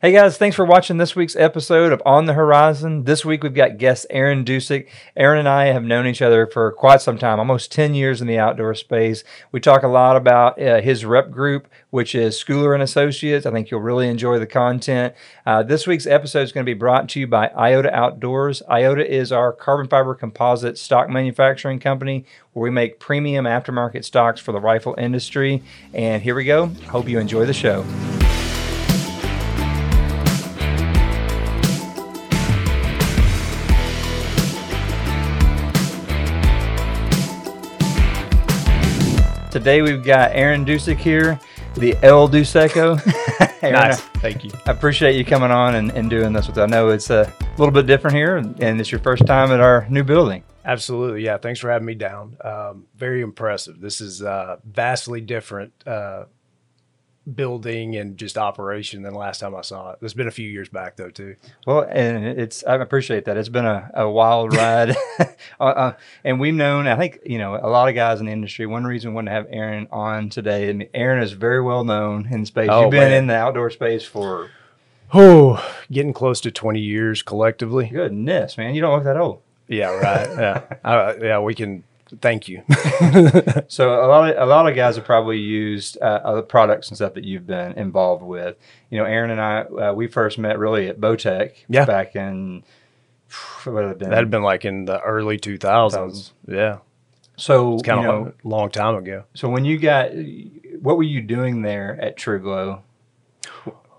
Hey guys, thanks for watching this week's episode of On the Horizon. This week we've got guest Aaron Dusek. Aaron and I have known each other for quite some time, almost 10 years in the outdoor space. We talk a lot about uh, his rep group, which is Schooler and Associates. I think you'll really enjoy the content. Uh, this week's episode is going to be brought to you by Iota Outdoors. Iota is our carbon fiber composite stock manufacturing company where we make premium aftermarket stocks for the rifle industry. And here we go. Hope you enjoy the show. Today we've got Aaron Dusek here, the El Duseco. Nice. Thank you. I appreciate you coming on and, and doing this with us. I know it's a little bit different here, and, and it's your first time at our new building. Absolutely. Yeah. Thanks for having me down. Um, very impressive. This is uh, vastly different uh, building and just operation than last time I saw it. It's been a few years back though too. Well, and it's I appreciate that. It's been a, a wild ride, uh, uh, and we've known. I think you know a lot of guys in the industry. One reason we wanted to have Aaron on today. I mean, Aaron is very well known in space. Oh, You've been man. in the outdoor space for Oh, getting close to 20 years collectively. goodness, man. You don't look that old. Yeah. Right. yeah. Uh, yeah. We can. Thank you. So a lot of a lot of guys have probably used uh, other products and stuff that you've been involved with. You know, Aaron and I uh, we first met really at Bowtech Yeah. back in what have been? that had been like in the early 2000s. Yeah. so It's kind of know, a long time ago. so when you got what were you doing there at Truglo?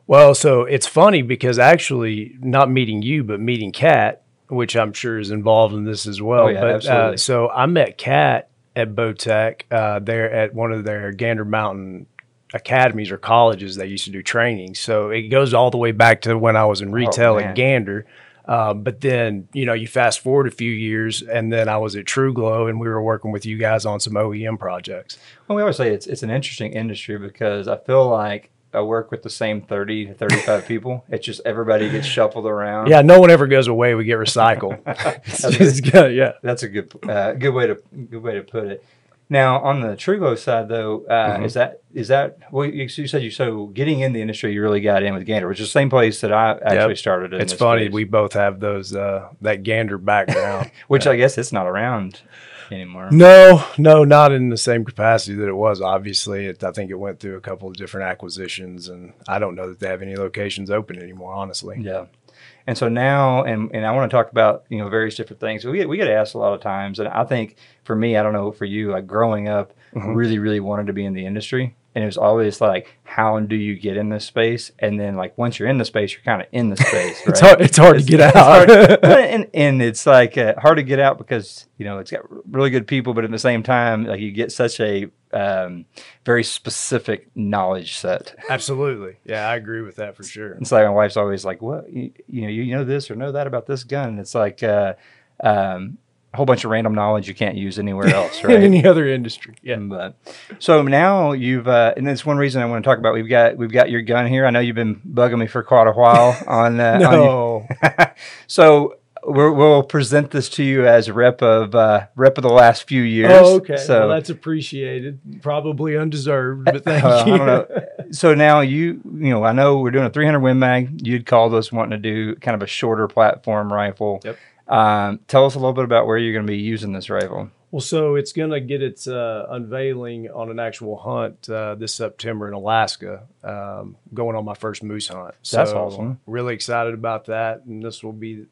Well, so it's funny because actually, not meeting you, but meeting Kat, which I'm sure is involved in this as well. Oh, yeah, but. Uh, so I met Kat at Bowtech uh, there at one of their Gander Mountain academies or colleges they used to do training. So it goes all the way back to when I was in retail Oh, at Gander. Uh, but then, you know, you fast forward a few years, and then I was at Truglo, and we were working with you guys on some OEM projects. Well, we always say it's it's an interesting industry because I feel like I work with the same thirty to thirty five people. It's just everybody gets shuffled around. Yeah, no one ever goes away. We get recycled. It's just good, yeah. That's a good uh, good way to good way to put it. Now on the Truglo side, though, uh, Mhm. is that is that well? You, you said you so getting in the industry, you really got in with Gander, which is the same place that I actually started. In It's funny space, we both have those uh, that gander background. which I guess it's not around anymore. no, no, not in the same capacity that it was. Obviously, it, I think it went through a couple of different acquisitions, and I don't know that they have any locations open anymore. Honestly, Yeah. And so now, and, and I want to talk about, you know, various different things. We get, we get asked a lot of times. And I think for me, I don't know for you, like growing up, Mhm. really, really wanted to be in the industry. And it was always like, how do you get in this space? And then, like, once you're in the space, you're kind of in the space, right? it's hard. It's hard to get out. hard- and, and it's like uh, hard to get out because, you know, it's got really good people, but at the same time, like, you get such a um, very specific knowledge set. Absolutely, yeah, I agree with that for sure. It's like my wife's always like, "What you, you know? You know this or know that about this gun?" And it's like uh, um, a whole bunch of random knowledge you can't use anywhere else, right? In any other industry, yeah. But so now you've, uh, and that's one reason I want to talk about. We've got we've got your gun here. I know you've been bugging me for quite a while on. Uh, on No, your- so we're, we'll present this to you as a rep of uh, rep of the last few years. oh, okay. So well, that's appreciated. Probably undeserved, but thank Uh, you. I don't know. So now you, you know, I know we're doing a 300 Win Mag. You'd call us wanting to do kind of a shorter platform rifle. Yep. Um, tell us a little bit about where you're going to be using this rifle. Well, so it's going to get its uh, unveiling on an actual hunt uh, this September in Alaska, um, going on my first moose hunt. That's awesome. Really excited about that. And this will be,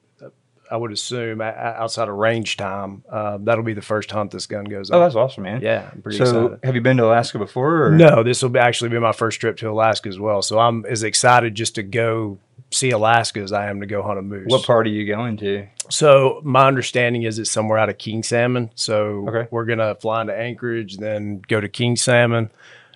I would assume, outside of range time, uh, that'll be the first hunt this gun goes Oh, on. that's awesome, man. yeah, I'm pretty So excited. have you been to Alaska before? Or? No, this will be actually be my first trip to Alaska as well. So I'm as excited just to go see Alaska as I am to go hunt a moose. What part are you going to? So my understanding is it's somewhere out of King Salmon. So Okay. we're gonna fly into Anchorage, then go to King Salmon,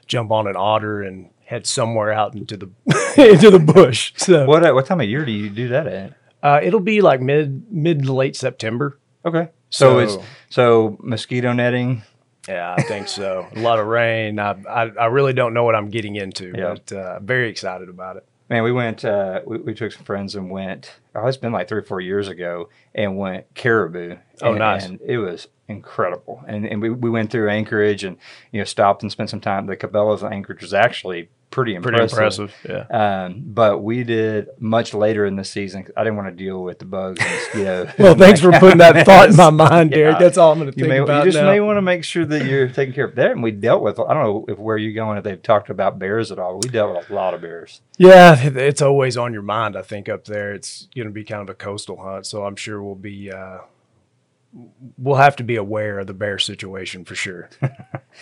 jump on an otter, and head somewhere out into the into the bush. So What uh, what time of year do you do that at? Uh, it'll be like mid mid to late September. Okay. So, So- it's so mosquito netting. Yeah, I think so. a lot of rain. I, I I really don't know what I'm getting into, Yeah. but uh, very excited about it. Man, we went. Uh, we, we took some friends and went. Oh, it's been like three or four years ago, and went caribou. Oh, and, nice. And it was incredible. And and we, we went through Anchorage and you know stopped and spent some time. The Cabela's in Anchorage was actually pretty Pretty impressive. impressive. Yeah. Um, but we did much later in the season. I didn't want to deal with the bugs and mosquitoes. Well, thanks for putting that thought in my mind, Derrick. Yeah. That's all I'm going to think may about you just now. may want to make sure that you're taking care of that. And we dealt with. I don't know if where you're going if they've talked about bears at all. We dealt with a lot of bears. Yeah, it's always on your mind. I think up there, it's going to be kind of a coastal hunt, so I'm sure we'll be uh, we'll have to be aware of the bear situation for sure.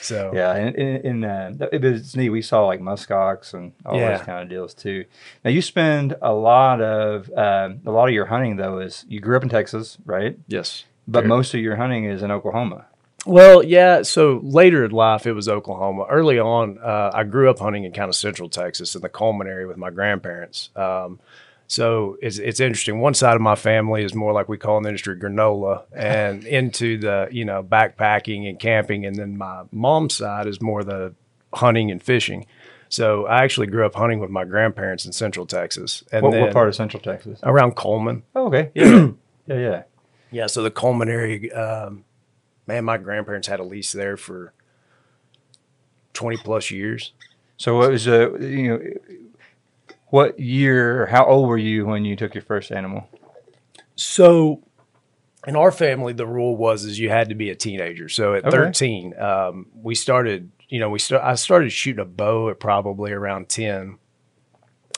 So Yeah, and, and, and uh, it's neat. We saw like muskox and all Yeah. those kind of deals too. Now you spend a lot of um, a lot of your hunting though is you grew up in Texas, right? yes, But most of your hunting is in Oklahoma. Well, yeah. So later in life, it was Oklahoma. Early on, uh, I grew up hunting in kind of central Texas in the Coleman area with my grandparents. Um, so it's it's interesting. One side of my family is more like we call in the industry granola and into the you know backpacking and camping, and then my mom's side is more the hunting and fishing. So I actually grew up hunting with my grandparents in central Texas, and What, then what part of Central Texas? around Coleman. Oh, okay. Yeah. yeah. Yeah. Yeah, so the Coleman area, um, man, my grandparents had a lease there for twenty plus years. So it was uh, you know what year or how old were you when you took your first animal? So, in our family, the rule was is you had to be a teenager. So at Okay. thirteen, um, we started. You know, we start. I started shooting a bow at probably around ten,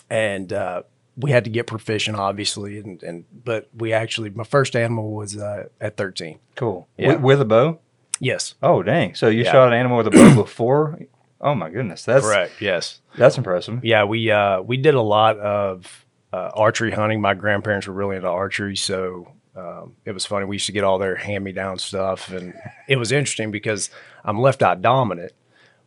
and uh, we had to get proficient, obviously. And, and but we actually, my first animal was uh, at thirteen. Cool. Yeah. With, with a bow? Yes, Oh, dang. So you Yeah. shot an animal with a bow before? Oh my goodness. That's correct. Yes. That's impressive. Yeah, we uh, we did a lot of uh, archery hunting. My grandparents were really into archery, so um, it was funny. We used to get all their hand me down stuff, and it was interesting because I'm left eye dominant,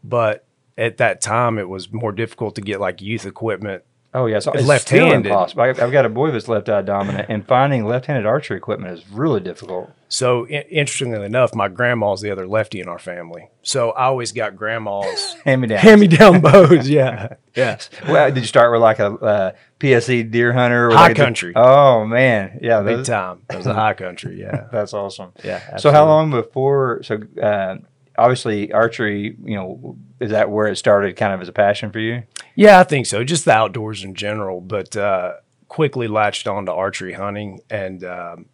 but at that time it was more difficult to get like youth equipment. Oh yeah, so It's it's left-handed. Impossible. I, I've got a boy that's left eye dominant, and finding left-handed archery equipment is really difficult. So interestingly enough, my grandma's the other lefty in our family, so I always got grandma's Hand me down. hand me down bows. Yeah, yeah. Well, did you start with like a uh, PSE deer hunter? or High like the- country. oh man, yeah, Big time. It was a high country. Yeah, that's awesome. yeah. So how long before? So uh, obviously archery, you know, is that where it started, kind of as a passion for you? Yeah, I think so. Just the outdoors in general, but uh, quickly latched on to archery hunting and um,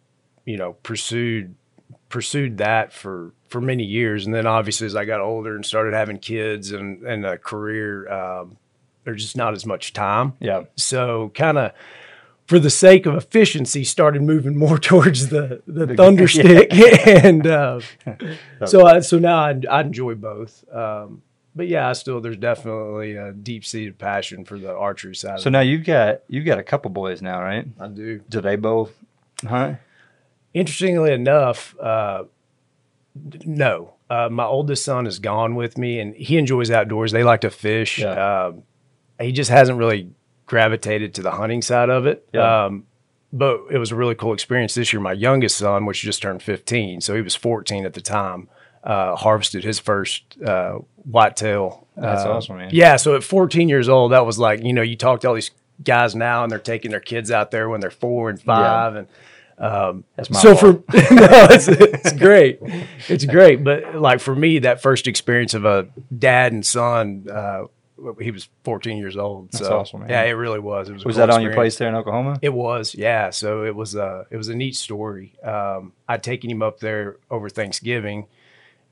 you know pursued pursued that for for many years. And then obviously as I got older and started having kids and and a career, um, there's just not as much time. Yeah. So kind of for the sake of efficiency, started moving more towards the the thunder stick, and uh, so I, so now I, I enjoy both. Um, but yeah, I still there's definitely a deep seated passion for the archery side. So of it. now you've got you've got a couple boys now, right? I do. Do they both hunt? Interestingly enough, uh, no. Uh, my oldest son is gone with me, and he enjoys outdoors. They like to fish. Yeah. Um, he just hasn't really gravitated to the hunting side of it. Yeah. Um, but it was a really cool experience this year. My youngest son, which just turned 15, so he was 14 at the time, uh, harvested his first uh, whitetail. That's Uh, awesome, man. Yeah, so at 14 years old, that was like you know you talk to all these guys now, and they're taking their kids out there when they're four and five, and That's my so fault. for no, it's, it's great, it's great. But like for me, that first experience of a dad and son, uh, he was 14 years old. That's so awesome, man. yeah, it really was. It was. was cool that on your place there in Oklahoma? It was, yeah. So it was a it was a neat story. Um, I'd taken him up there over Thanksgiving,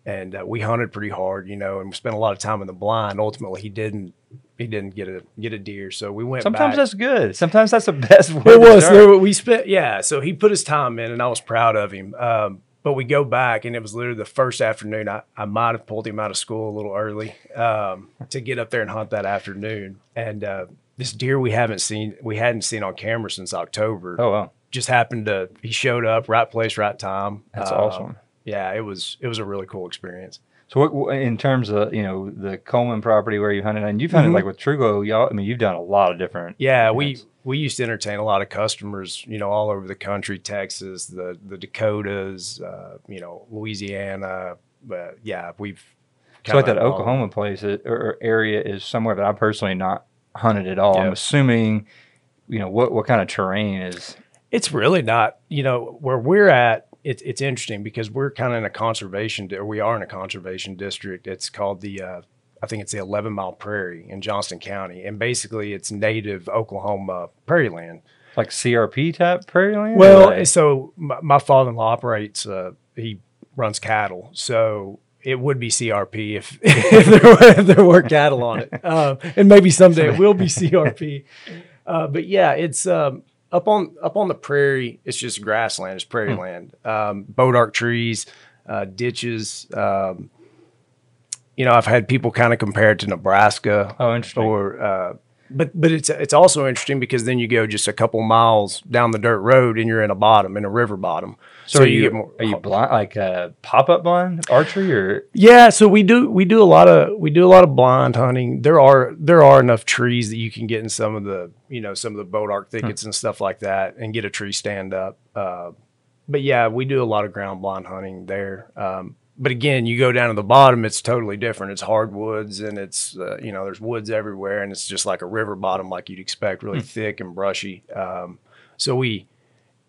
and uh, we hunted pretty hard, you know, and we spent a lot of time in the blind. Ultimately, he didn't he didn't get a get a deer, so we went. Sometimes back. that's good. Sometimes that's the best way. It was. There, we spent, yeah. So he put his time in, and I was proud of him. Um, but we go back, and it was literally the first afternoon. I, I might have pulled him out of school a little early um, to get up there and hunt that afternoon. And uh, this deer we haven't seen, we hadn't seen on camera since October. Oh wow, Just happened to. He showed up, right place, right time. that's Um, awesome. Yeah, it was. It was a really cool experience. So what- in terms of you know the Coleman property where you hunted, and you've hunted Mhm. like with Truglo, y'all. I mean, you've done a lot of different. Yeah, we events. we used to entertain a lot of customers, you know, all over the country, Texas, the the Dakotas, uh, you know, Louisiana. But yeah, we've So like that all- Oklahoma place or, or area is somewhere that I personally not hunted at all. I'm assuming, you know, what what kind of terrain is. It's really not, you know, where we're at. It's it's interesting because we're kind of in a conservation, or we are in a conservation district. It's called the uh, I think it's the 11 Mile Prairie in Johnston County, and basically it's native Oklahoma prairie land. Like CRP type prairie land? Well, like- so my, my father-in-law operates. Uh, he runs cattle, so it would be CRP if, if, there, were, if there were cattle on it, uh, and maybe someday it will be CRP. Uh, but yeah, it's um, up on up on the prairie. It's just grassland. It's prairie Hmm. land. Um, bodark trees, uh, ditches. Um, you know, I've had people kind of compare it to Nebraska oh, interesting. or uh, but but it's it's also interesting because then you go just a couple miles down the dirt road and you're in a bottom in a river bottom. So, are you, are you blind, like uh, pop up blind archery or? Yeah, so we do we do a lot of we do a lot of blind hunting. There are there are enough trees that you can get in some of the you know some of the bodark thickets and stuff like that and get a tree stand up. Uh, but yeah, we do a lot of ground blind hunting there. Um, but again, you go down to the bottom, it's totally different. It's hardwoods and it's uh, you know there's woods everywhere and it's just like a river bottom like you'd expect, really thick and brushy. Um, so we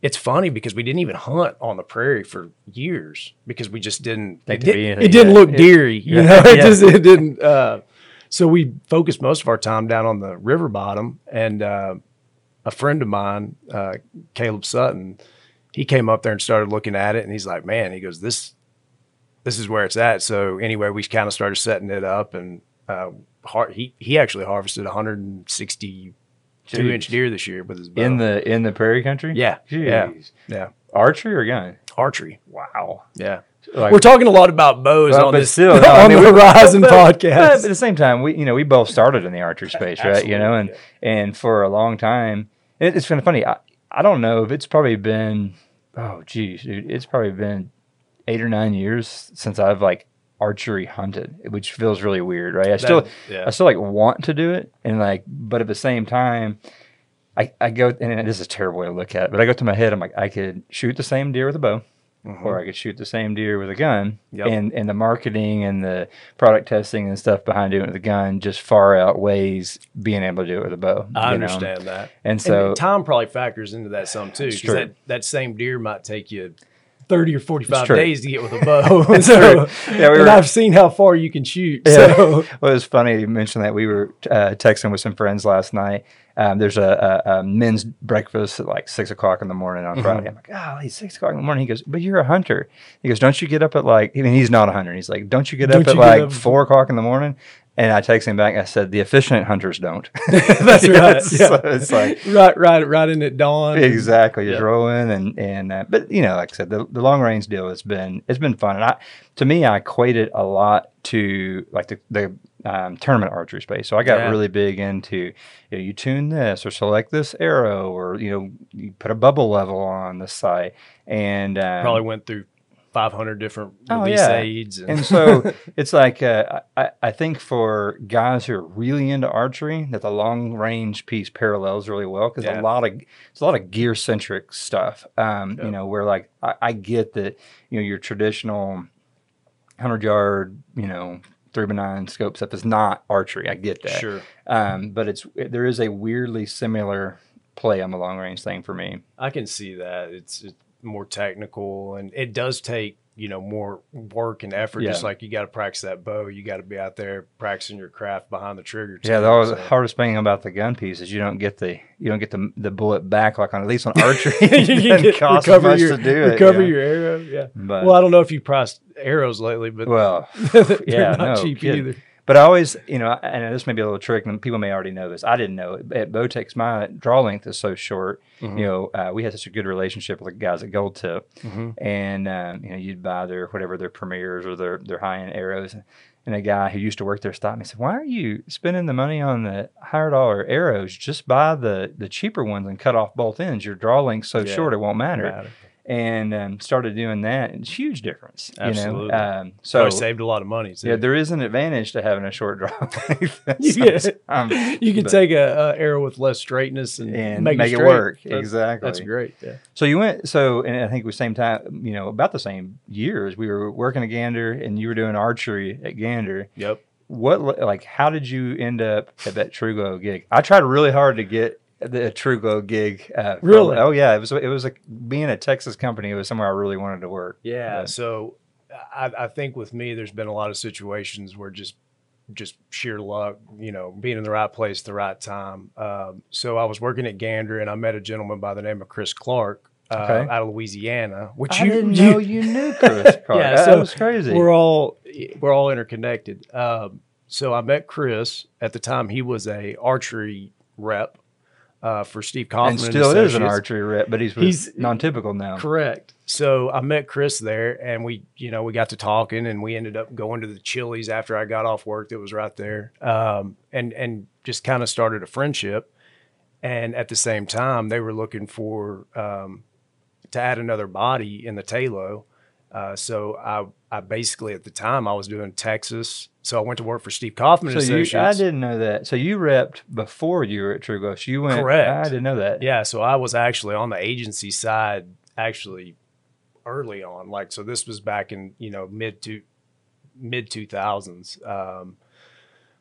it's funny because we didn't even hunt on the prairie for years because we just didn't Think it, to did, it anything didn't look It- deery. You yeah, know it yeah. just it didn't uh, so we focused most of our time down on the river bottom and uh, a friend of mine uh, Caleb Sutton he came up there and started looking at it and he's like man he goes this this is where it's at. So anyway we kind of started setting it up and uh, har- he he actually harvested 162 Jeez. inch deer this year with his bow. In the in the prairie country? yeah yeah Jeez. yeah Archery or gun? archery Wow. yeah Like, we're talking a lot about bows Well, on this still, no, I on mean, the we- Horizon but- But podcast. at the same time, we you know we both started in the archery space, right? You know, and and for a long time, it, it's kind of funny. I, I don't know if it's probably been oh geez, dude, it's probably been eight or nine years since I've like archery hunted, which feels really weird, right? I still yeah. I still like want to do it, and like, but at the same time. I, I go and this is a terrible way to look at it, but I go to my head. I'm like, I could shoot the same deer with a bow, or I could shoot the same deer with a gun. Mm-hmm. Yep. And and the marketing and the product testing and stuff behind doing it with a gun just far outweighs being able to do it with a bow. I you know? understand that. And So so time probably factors into that some too, because that, that same deer might take you thirty or forty five days to get with a bow. so, Yeah, we and I've seen how far you can shoot. Yeah. So well, it was funny you mentioned that we were uh, texting with some friends last night. Um, there's a, a, a men's breakfast at like six o'clock in the morning Mm-hmm. on Friday. I'm like, oh, it's six o'clock in the morning. He goes, but you're a hunter. He goes, don't you get up at like? I mean, he's not a hunter. He's like, don't you get Don't up at you get like up- four o'clock in the morning? And I text him back. I said, the efficient hunters don't. that's right. It's, Yeah. it's like right, right, right in at dawn. exactly just Yeah. rolling and and uh, but you know like i said the, the long range deal has been it's been fun and i to me i equate it a lot to like the, the um, tournament archery space so i got Yeah. really big into you know you tune this or select this arrow or you know you put a bubble level on the site and um, Probably went through five hundred different Oh, release yeah. aids. And, and so it's like uh, I, I think for guys who are really into archery, that the long range piece parallels really well because Yeah. a lot of it's a lot of gear centric stuff. Um, Yep. You know, where like I, I get that you know your traditional hundred yard, you know, three by nine scope stuff is not archery. I get that. sure, Um, but it's there is a weirdly similar play on the long range thing for me. I can see that. It's, it's more technical, and it does take you know more work and effort. Just like you got to practice that bow, you got to be out there practicing your craft behind the trigger. Yeah, too, the always so. hardest thing about the gun piece is you don't get the you don't get the the bullet back like on at least on archery. you can get, cost recover your to do it. recover yeah. your arrow. Yeah. But well, I don't know if you priced arrows lately, but well, they're yeah, not no cheap kidding. either. But I always, you know, and this may be a little trick, and people may already know this. I didn't know it. At Botex, my draw length is so short. Mhm. You know, uh, we had such a good relationship with the guys at Gold Tip, Mhm. and um, you know, you'd buy their whatever their premieres or their their high end arrows. And a guy who used to work there stopped me and said, "Why are you spending the money on the higher dollar arrows? Just buy the the cheaper ones and cut off both ends. Your draw length's so Yeah. short it won't matter." Matter. And um, started doing that. It's a huge difference. Absolutely. You know? um, So I saved a lot of money. Too. yeah, there is an advantage to having a short draw length. You get- Sometimes, you can take a, a arrow with less straightness and, and make, make, it straight. work That's- exactly. That's great. Yeah. So you went. So and I think the same time, you know, about the same years, we were working at Gander, and you were doing archery at Gander. Yep. What like how did you end up at that Truglo gig? I tried really hard to get the Truglo gig. Uh, from- Really? oh yeah, it was it was like being a Texas company. It was somewhere I really wanted to work. Yeah. Yeah. So I, I think with me, there's been a lot of situations where just just sheer luck, you know, being in the right place at the right time. Um, so I was working at Gander and I met a gentleman by the name of Chris Clark uh, Okay. out of Louisiana, which I you, didn't you- know you knew Chris Clark. Yeah, that so was crazy. we're all we're all interconnected. Um, so I met Chris at the time. He was a archery rep uh, for Steve Kaufman, and still is an archery rep, but he's, He's- non-typical now. Correct. So I met Chris there, and we, you know, we got to talking, and we ended up going to the Chili's after I got off work. That was right there, um, and and just kind of started a friendship. And at the same time, they were looking for um, to add another body in the Talo. Uh, so I, I basically at the time I was doing Texas. So I went to work for Steve Kaufman So you, I didn't know that. So you repped before you were at Truglo. So you went. Correct. I didn't know that. Yeah, so I was actually on the agency side actually early on. Like so this was back in, you know, mid to mid 2000s. Um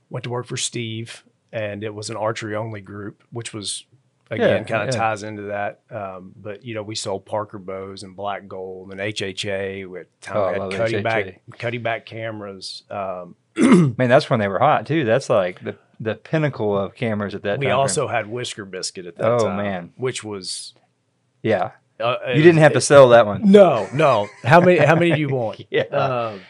went to work for Steve and it was an archery only group, which was again Yeah, kind of yeah. ties into that. Um, but you know, we sold Parker bows and black gold and HHA with time Oh, had back cutting back cameras. Um, Man, that's when they were hot too. That's like the the pinnacle of cameras at that we time. frame. also had Whisker Biscuit at that Oh, time. man. Which was yeah. uh, You didn't have to sell that one. No, no. How many? How many do you want? Yeah. Um,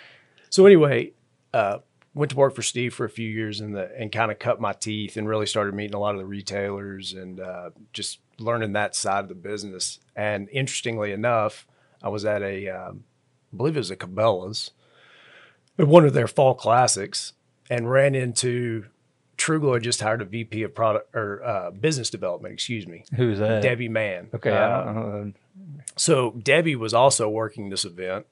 so anyway, uh, went to work for Steve for a few years in the and kind of cut my teeth and really started meeting a lot of the retailers and uh, just learning that side of the business. And interestingly enough, I was at a, um, I believe it was a Cabela's, one of their fall classics, and ran into. Truglo had just hired a VP of product or uh, business development, excuse me, Who's that? Debbie Mann. Okay. Know. so Debbie was also working this event,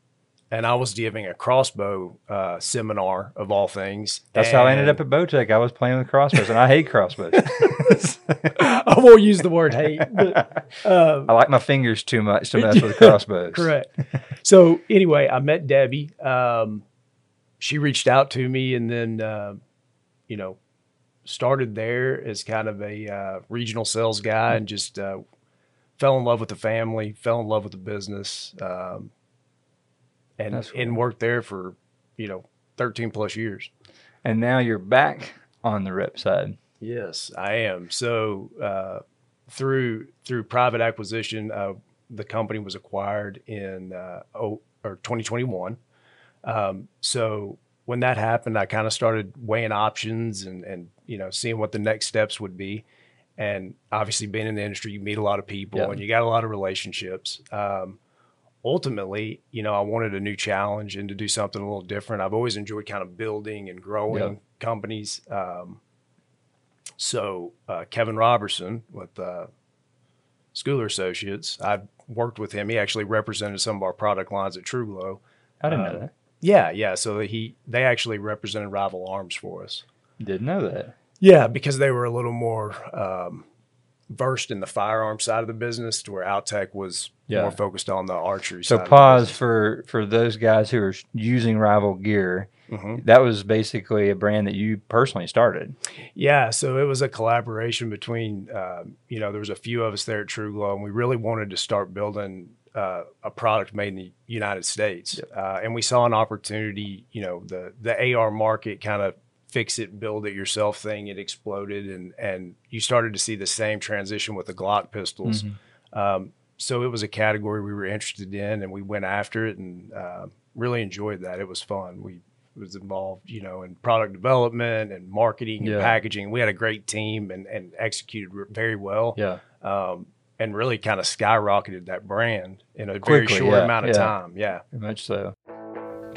and I was giving a crossbow uh, seminar of all things. That's how I ended up at Bowtech. I was playing with crossbows, and I hate crossbows. I won't use the word hate. But, uh, I like my fingers too much to mess with crossbows. correct. So anyway, I met Debbie. Um, she reached out to me, and then uh, you know started there as kind of a uh, regional sales guy, and just uh, fell in love with the family, fell in love with the business, um, and That's cool. and worked there for you know 13 plus years. And now you're back on the rep side. Yes, I am. So uh, through through private acquisition, uh, the company was acquired in uh, oh, or 2021. Um, so when that happened, I kind of started weighing options and and you know seeing what the next steps would be. And obviously, being in the industry, you meet a lot of people Yeah. and you got a lot of relationships. Um, ultimately, you know, I wanted a new challenge and to do something a little different. I've always enjoyed kind of building and growing Yeah. companies. Um, so uh, Kevin Robertson with uh, Schooler Associates, I worked with him. He actually represented some of our product lines at Truglo. I didn't Uh, know that. Yeah, yeah. So he they actually represented Rival Arms for us. Didn't know that. Yeah, because they were a little more um, versed in the firearm side of the business, to where Outtech was Yeah. more focused on the archery. So pause for for those guys who are using rival gear. Mhm. That was basically a brand that you personally started. Yeah, so it was a collaboration between, um, you know, there was a few of us there at Truglo, and we really wanted to start building uh, a product made in the United States. Uh, and we saw an opportunity, you know, the the AR market kind of fix it, build it yourself thing. It exploded, and and you started to see the same transition with the Glock pistols. Um, so it was a category we were interested in, and we went after it, and uh, really enjoyed that. It was fun. We was involved, you know, in product development and marketing and packaging. We had a great team and, and executed very well. Yeah. Um, and really kind of skyrocketed that brand in a very short yeah, amount of yeah. time. Yeah. Very much so.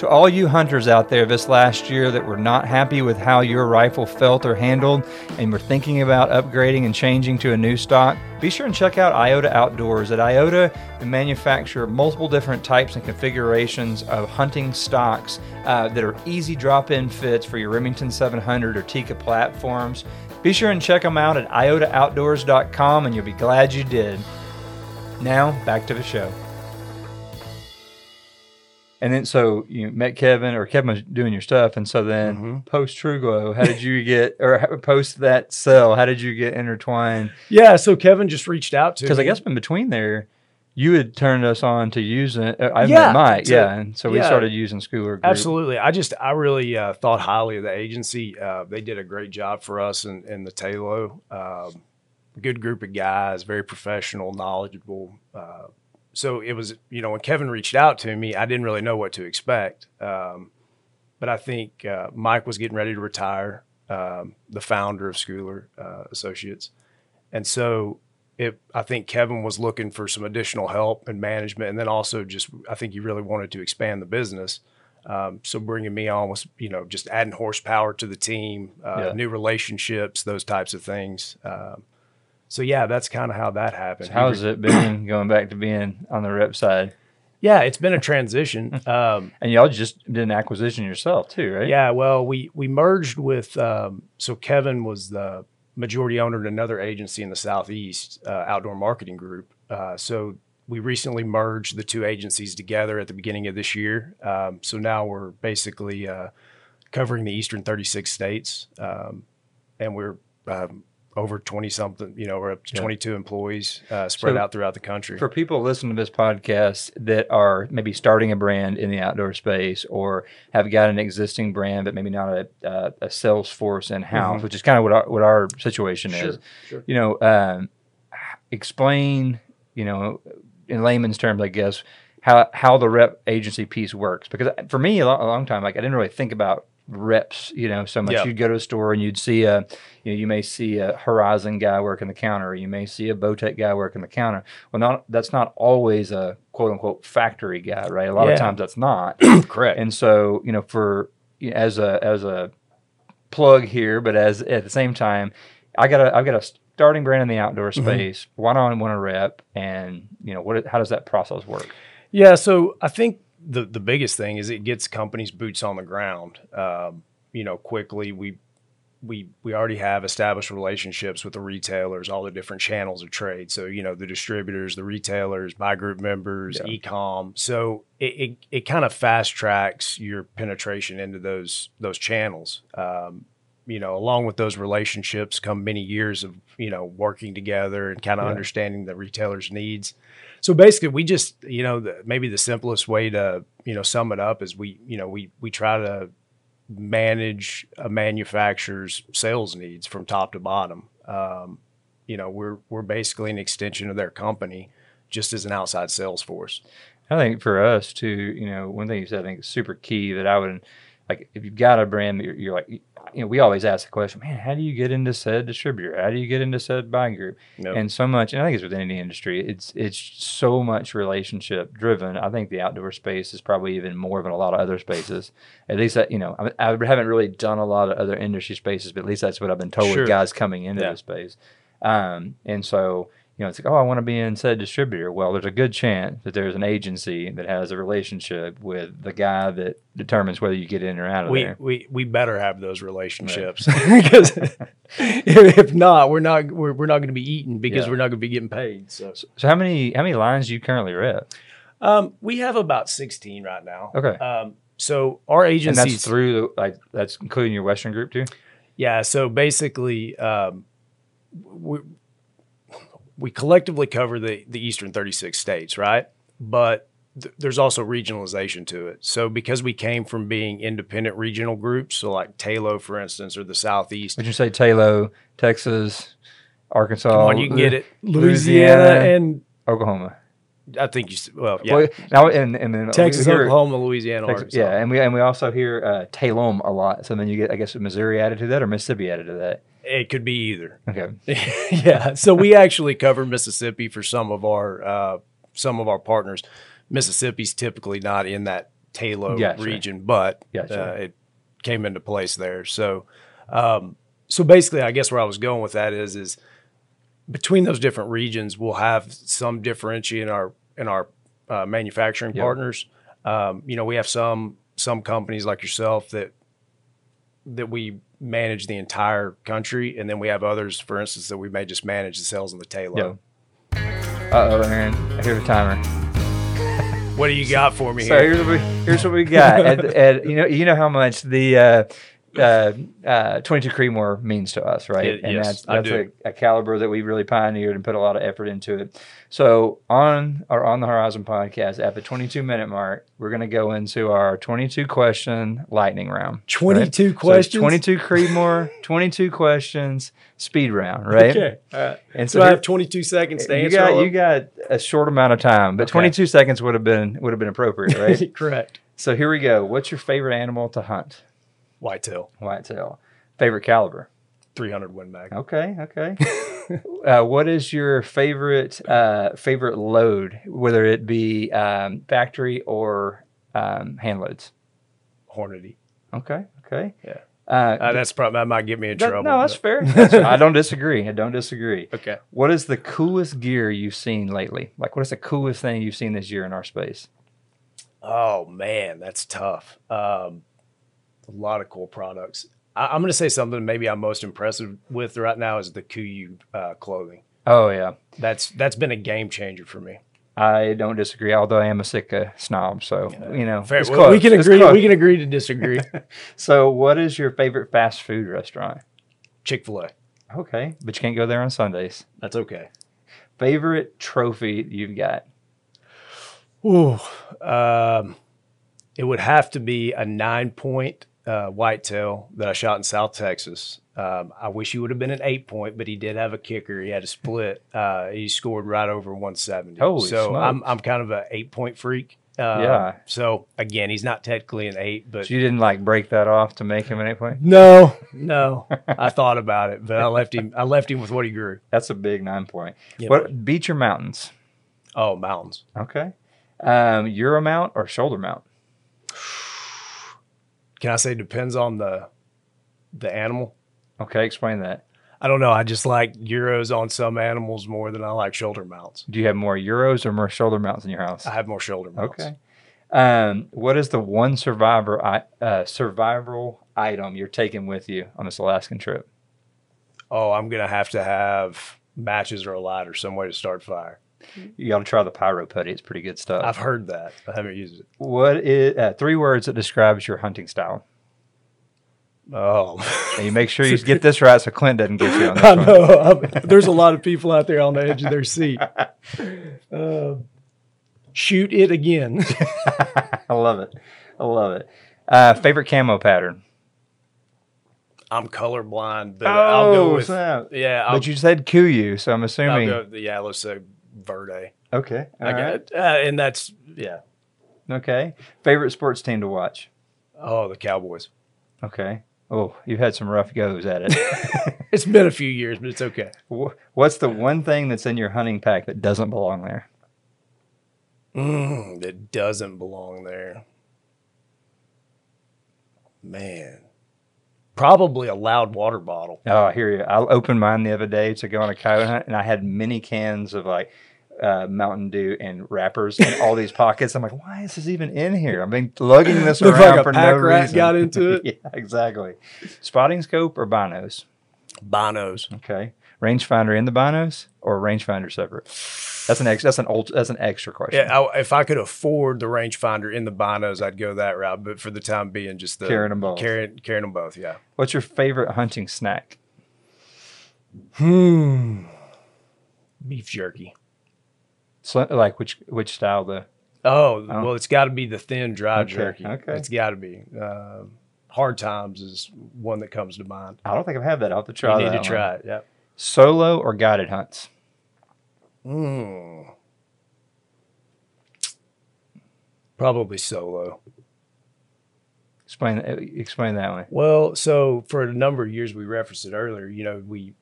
To all you hunters out there this last year that were not happy with how your rifle felt or handled and were thinking about upgrading and changing to a new stock, be sure and check out Iota Outdoors. At Iota, we manufacture multiple different types and configurations of hunting stocks uh, that are easy drop in fits for your Remington 700 or Tikka platforms. Be sure and check them out at iotaoutdoors.com and you'll be glad you did. Now, back to the show. And then so you met Kevin, or Kevin was doing your stuff, and so then Mhm. post Truglo, how did you get, or post that sell, how did you get intertwined? Yeah. So Kevin just reached out to Because I guess in between there, you had turned us on to using. Uh, I Yeah, met Mike, to- yeah, and so we yeah. started using Schooler Group. Absolutely. I just I really uh, thought highly of the agency. Uh, they did a great job for us in the Talo. Um, good group of guys, very professional, knowledgeable. Uh, so it was, you know, when Kevin reached out to me, I didn't really know what to expect. Um, but I think uh, Mike was getting ready to retire, um, the founder of Schooler uh, Associates, and so it. I think Kevin was looking for some additional help and management, and then also just I think he really wanted to expand the business. Um, so bringing me on was, you know, just adding horsepower to the team, uh, Yeah. new relationships, those types of things. Um, so yeah, that's kind of how that happened. So how's it been going back to being on the rep side? Yeah, it's been a transition. Um, And y'all just did an acquisition yourself too, right? Yeah, well, we we merged with um, so Kevin was the majority owner at another agency in the southeast, uh, Outdoor Marketing Group. Uh, so we recently merged the two agencies together at the beginning of this year. Um, so now we're basically uh, covering the eastern 36 states, um, and we're um, over 20 something. You know, we're up to Yeah. 22 employees uh, spread So out throughout the country. For people listening to this podcast that are maybe starting a brand in the outdoor space or have got an existing brand, but maybe not a, uh, a sales force in house, Mhm. which is kind of what our, what our situation Sure, is. sure. You know, um, explain, you know, in layman's terms, I guess, how, how the rep agency piece works. Because for me, a long, a long time, like I didn't really think about reps, you know, so much. Yeah. You'd go to a store and you'd see a, you know, you may see a Horizon guy working the counter, or you may see a Bowtech guy working the counter. Well, not that's not always a quote unquote factory guy, right? A lot Yeah. of times that's not. Correct. and so, you know, for as a as a plug here, but as at the same time, I got a I've got a starting brand in the outdoor Mm-hmm. space. Why not I want to rep? And you know, what how does that process work? Yeah, so I think the the biggest thing is it gets companies boots on the ground. Um, you know, quickly we we we already have established relationships with the retailers, all the different channels of trade. So you know, the distributors, the retailers, buy group members, Yeah. e-com. So it it, it kind of fast tracks your penetration into those those channels. Um, you know, along with those relationships come many years of you know working together and kind of Yeah. understanding the retailers' needs. So basically, we just you know the, maybe the simplest way to you know sum it up is we you know we we try to manage a manufacturer's sales needs from top to bottom. Um, you know, we're we're basically an extension of their company, just as an outside sales force. I think for us too, you know, one thing you said I think is super key that I would like if you've got a brand that you're, you're like, you know, we always ask the question, man, how do you get into said distributor? How do you get into said buying group? Yep. And so much, and I think it's within any industry, it's it's so much relationship driven. I think the outdoor space is probably even more than a lot of other spaces. At least that, you know, I, I haven't really done a lot of other industry spaces, but at least that's what I've been told Sure. with guys coming into Yeah. the space. Um, and so, you know, it's like, oh, I want to be in said distributor. Well, there's a good chance that there's an agency that has a relationship with the guy that determines whether you get in or out of we, there. we we better have those relationships because if, if not, we're not we're, we're not going to be eating because Yeah. we're not going to be getting paid. So So how many how many lines do you currently rep? um, we have about sixteen right now. Okay. Um, so our agency that's through the, like that's including your Western group too. Yeah. So basically, um, we we collectively cover the the eastern 36 states, right? But th- there's also regionalization to it. So because we came from being independent regional groups, so like Talo, for instance, or the Southeast. Would you say Taylor, Texas, Arkansas? Come on, you can get it. Louisiana, Louisiana, and Oklahoma. I think you. Well, yeah, Well, now and and then Texas, hear- Oklahoma, Louisiana, Texas- Arkansas. yeah, and we and we also hear uh, Talom a lot. So then you get, I guess, Missouri added to that or Mississippi added to that. It could be either. Okay, yeah. So we actually cover Mississippi for some of our uh, some of our partners. Mississippi's typically not in that Talo Gotcha. region, but Gotcha. uh, it came into place there. So, um, so basically, I guess where I was going with that is is between those different regions, we'll have some differentiate in our in our uh, manufacturing Yeah. partners. Um, you know, we have some some companies like yourself that that we manage the entire country, and then we have others, for instance, that we may just manage the sales in the Talo. Yeah. uh oh, Aaron, I hear the timer. What do you got for me So here? here's what we here's what we got. and, and you know you know how much the uh, uh, uh, 22 Creedmoor means to us, right? It- and yes, that's, I that's do. a, a caliber that we really pioneered and put a lot of effort into it. So on our On the Horizon podcast, at the 22 minute mark, we're going to go into our 22 question lightning round. 22 right? So questions? 22 Creedmoor, 22 questions, speed round, right? Okay. All right. And So so I have 22 seconds to you answer. got you got a short amount of time, but Okay. 22 seconds would have been would have been appropriate, right? Correct. so here we go. What's your favorite animal to hunt? Whitetail, Whitetail. Favorite caliber? 300 Win Mag. Okay, okay. uh, what is your favorite uh, favorite load, whether it be um, factory or um, hand loads? Hornady. Okay, okay. Yeah. Uh, Uh, that's probably that might get me in that- trouble. no, that's but- fair. That's fair. I don't disagree. I don't disagree. Okay. What is the coolest gear you've seen lately? Like, what is the coolest thing you've seen this year in our space? Oh man, that's tough. Um, a lot of cool products. I, I'm going to say something maybe I'm most impressed with right now is the Kuiu uh, clothing. Oh yeah, That's that's been a game changer for me. I don't disagree. Although I am a Sitka snob, so you know, Fair. it's Well, we close. can It's agree. close. We can agree to disagree. So, what is your favorite fast food restaurant? Chick Fil A. Okay, but you can't go there on Sundays. That's okay. Favorite trophy you've got? Ooh, um, it would have to be a nine point uh, whitetail that I shot in South Texas. Um, I wish he would have been an eight point, but he did have a kicker. He had a split. Uh, he scored right over 170. Holy so I'm. I'm kind of a eight point freak. Uh, Yeah. So again, he's not technically an eight, but So you didn't like break that off to make him an eight point? no, no. I thought about it, but I left him. I left him with what he grew. That's a big nine point. What beach or mountains? Oh, mountains. Okay, um, Euro mount or shoulder mount? Can I say depends on the the animal? Okay, explain that. I don't know. I just like euros on some animals more than I like shoulder mounts. Do you have more Euros or more shoulder mounts in your house? I have more shoulder mounts. Okay. Um, what is the one survivor i- uh, survival item you're taking with you on this Alaskan trip? Oh, I'm gonna have to have matches or a lighter, some way to start fire. You got to try the pyro putty. It's pretty good stuff. I've heard that. I haven't used it. What is uh, three words that describes your hunting style? Oh, And you make sure you get this right so Clint doesn't get you on this I know. I'm- there's a lot of people out there on the edge of their seat. Uh, shoot it again. I love it. I love it. Uh, favorite camo pattern? I'm colorblind, but I'll go with Oh, snap. yeah. I'll, but you said Kuiu, so I'm I'll assuming. go. Yeah, let's say Verde. Okay. I all got right. it. Uh, and that's yeah. Okay. Favorite sports team to watch? Oh, the Cowboys. Okay. Oh, you've had some rough goes at it. It's been a few years, but it's okay. What's the one thing that's in your hunting pack that doesn't belong there? Mm, that doesn't belong there. Man. Probably a loud water bottle. Oh, I hear you. I opened mine the other day to go on a coyote hunt, and I had many cans of like uh, Mountain Dew and wrappers in all these pockets. I'm like, why is this even in here? I've been lugging this around like a for pack no rat reason. got into it. yeah, exactly. Spotting scope or binos? Binos. Okay. Rangefinder in the binos or rangefinder separate? That's an ex. That's an old. That's an extra question. Yeah, I, if I could afford the rangefinder in the binos, I'd go that route. But for the time being, just the Carrying them both. Carrying, carrying them both. Yeah. What's your favorite hunting snack? Hmm. Beef jerky. Like which which style? The Oh, Oh. well, it's got to be the thin, dry Okay, jerky. okay. It's got to be. Uh, hard times is one that comes to mind. I don't think I've had that. I'll have to You try need that. to one. try it. Yep. Solo or guided hunts? Mm. Probably solo. Explain explain that one. Well, so for a number of years, we referenced it earlier. You know, we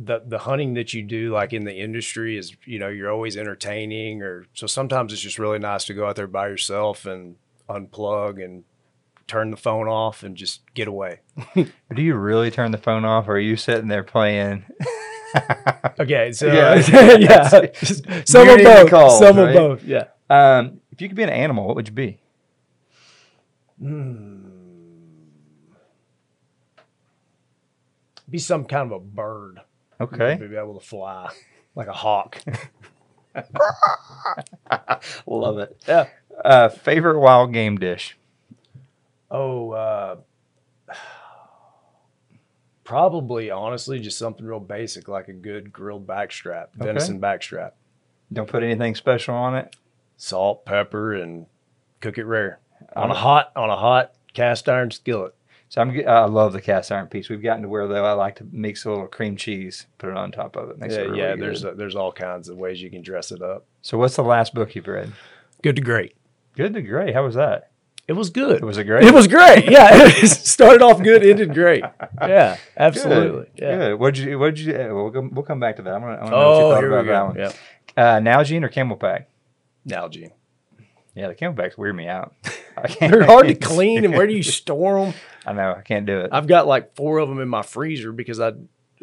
the the hunting that you do, like in the industry, is you know you're always entertaining, or so sometimes it's just really nice to go out there by yourself and unplug and turn the phone off and just get away. Do you really turn the phone off, or are you sitting there playing? Okay, so Yeah. yeah, some of both, calls, some right? of both, yeah. um, if you could be an animal, what would you be? Be some kind of a bird. Okay, Maybe able to fly like a hawk. love it. yeah. Uh, favorite wild game dish? Oh, uh, Probably, honestly, just something real basic like a good grilled backstrap, Okay. venison backstrap, Don't put anything special on it. salt, pepper, and cook it rare on a Um, hot on a hot cast iron skillet. So I'm. I love the cast iron piece. We've gotten to where though I like to mix a little cream cheese, put it on top of it. Makes Yeah, it really yeah. good. There's there's all kinds of ways you can dress it up. So what's the last book you've read? Good to great. Good to great. How was that? It was good. It was a great? It was great. Yeah, it started off good, ended great. Yeah, absolutely. Good. Yeah. Good. What'd you? What'd you? uh, We'll come, we'll come back to that. I'm gonna. I wanna know what you Oh, thought here we about that go. one. Yep. Uh, Nalgene or CamelBak? Nalgene. Yeah, the CamelBaks weird me out. They're hard to clean, and where do you store them? I know. I can't do it. I've got like four of them in my freezer because I.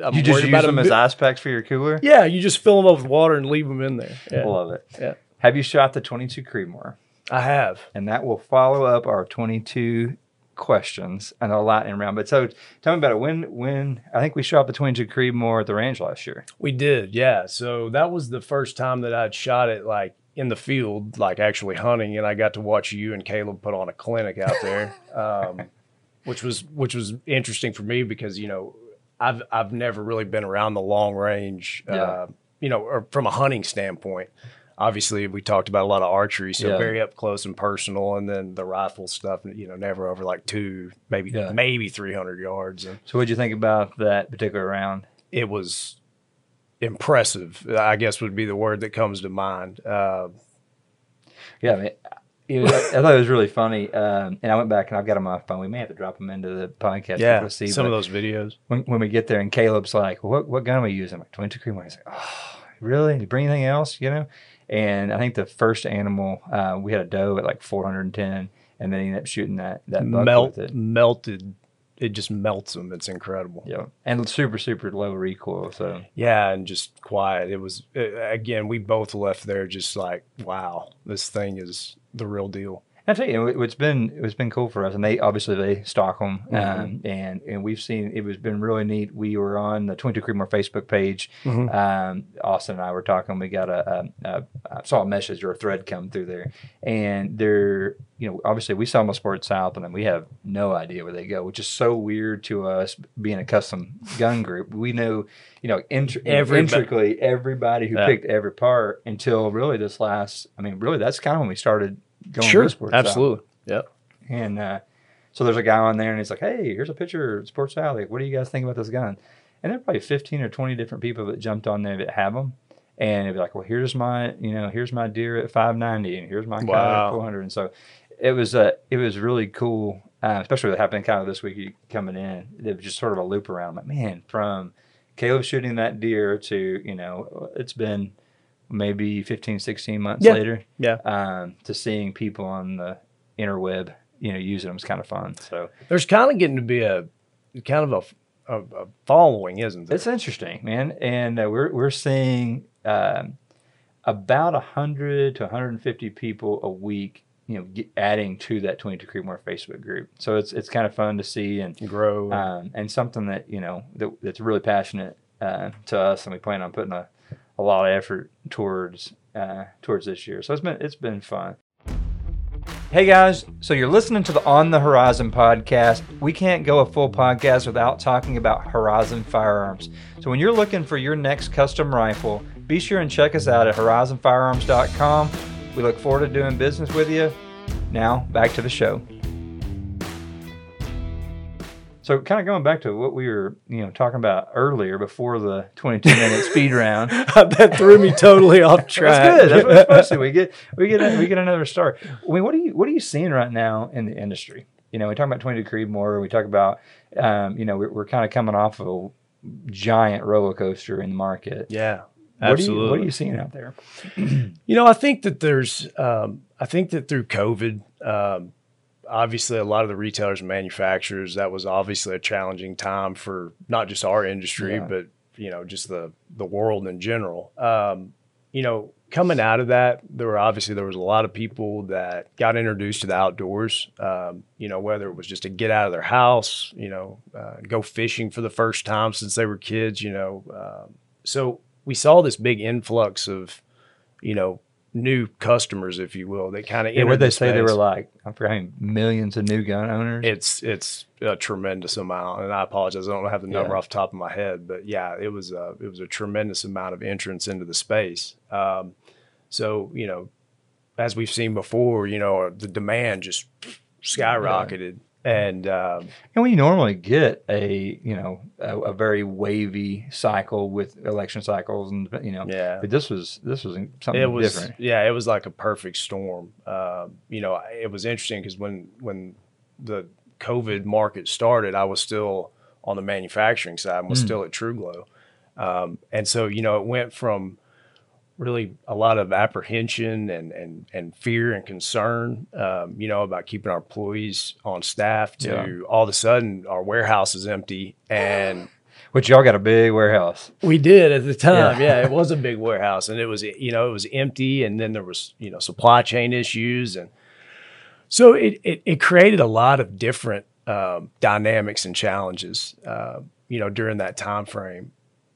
I'm you just worried use about them as ice packs for your cooler. Yeah, you just fill them up with water and leave them in there. Yeah, Love it. Yeah. Have you shot the 22 Creedmoor? I have. And that will follow up our 22 questions and a lightning round. But so tell me about it. When when I think we shot the 22 Creedmoor at the range last year. We did, yeah. So that was the first time that I'd shot it like in the field, like actually hunting, and I got to watch you and Caleb put on a clinic out there, um, which was which was interesting for me because you know I've I've never really been around the long range, Yeah. uh, you know, or from a hunting standpoint. Obviously, we talked about a lot of archery, so Yeah. very up close and personal, and then the rifle stuff, you know, never over like two, maybe Yeah. maybe three hundred yards, and So what'd you think about that particular round? it was impressive. I guess would be the word that comes to mind. Uh, Yeah, I mean, it was, I thought it was really funny. Um, and I went back and I've got them on my phone. We may have to drop them into the podcast. yeah, to see. some of those videos. when, when we get there and Caleb's like, well, what, what gun are we using? I'm like, 22 Creedmoor. He's like, oh, really? Did you bring anything else? You know? And I think the first animal, uh, we had a doe at like 410 and then he ended up shooting that, that buck Melt, with it. melted. It just melts them. It's incredible. Yeah. And super, super low recoil. So Yeah, and just quiet. It was uh, again. We both left there just like, wow, this thing is the real deal. I tell you, it- it's been it's been cool for us, and they obviously they stock them, Mm-hmm. um, and and we've seen it was been really neat. We were on the Twenty Two Creedmoor Facebook page. Mhm. Um, Austin and I were talking. We got a, a, a I saw a message or a thread come through there, and they're you know obviously we sell them a Sports South, and then we have no idea where they go, which is so weird to us being a custom gun group. We know you know intr- Everybo- intricately everybody who Yeah. picked every part until really this last. I mean, really that's kind of when we started going Sure, with Sports South. absolutely. Yep. And uh, so there's a guy on there, and he's like, "Hey, here's a picture of Sports Alley. What do you guys think about this gun?" And there are probably 15 or 20 different people that jumped on there that have them, and it'd be like, "Well, here's my, you know, here's my deer at 590, and here's my cow Wow. at 400." And so it was, uh, it was really cool, uh, especially with it happening kind of this week coming in. It was just sort of a loop around. I'm like, man, from Caleb shooting that deer to, you know, it's been maybe 15, 16 months Yeah. later Yeah. um, to seeing people on the interweb, you know, using them is kind of fun. So There's kind of getting to be a kind of a, a, a following, isn't there? it's interesting, man. And uh, we're we're seeing um, about hundred to 150 people a week, you know, get, adding to that 22 Creedmoor Facebook group. So it's it's kind of fun to see and Grow. um, and something that you know that, that's really passionate uh, to us, and we plan on putting a, a lot of effort towards uh, towards this year. So it's been it's been fun. Hey guys, so you're listening to the On the Horizon podcast. We can't go a full podcast without talking about Horizon Firearms. So when you're looking for your next custom rifle, be sure and check us out at horizonfirearms.com. We look forward to doing business with you. Now, back to the show. So, kind of going back to what we were, you know, talking about earlier before the 22 minute speed round. that threw me totally off track. That's good. That's what it's supposed to. We get we get a, we get another start. I mean, what are you what are you seeing right now in the industry? You know, we talk about 22 Creedmoor. We talk about, um, you know, we're, we're kind of coming off of a giant roller coaster in the market. Yeah. What are, Absolutely. you, what are you seeing out there? You know, I think that there's, um, I think that through COVID, um, obviously a lot of the retailers and manufacturers, that was obviously a challenging time for not just our industry, Yeah. but you know, just the the world in general. Um, you know, coming out of that, there were obviously there was a lot of people that got introduced to the outdoors. Um, you know, whether it was just to get out of their house, you know, uh, go fishing for the first time since they were kids. You know, um, so we saw this big influx of, you know, new customers, if you will. They kind of Yeah, what they say they were like? I'm forgetting millions of new gun owners. It's it's a tremendous amount, and I apologize. I don't have the number Yeah. off the top of my head, but yeah, it was a it was a tremendous amount of entrance into the space. Um, so you know, as we've seen before, you know, the demand just skyrocketed, and um, And we normally get a you know a, a very wavy cycle with election cycles, and you know, yeah, but this was this was something it was different. yeah it was like a perfect storm um, you know it was interesting because when when the covid market started i was still on the manufacturing side and was Mm. still at Truglo. Um, and so you know it went from really a lot of apprehension and and and fear and concern um, you know about keeping our employees on staff to Yeah. all of a sudden our warehouse is empty and Which y'all got a big warehouse. we did at the time. Yeah. Yeah. it was a big warehouse and it was, you know, it was empty and then there was, you know, supply chain issues. And so it, it, it created a lot of different um, dynamics and challenges, uh, you know, during that time frame.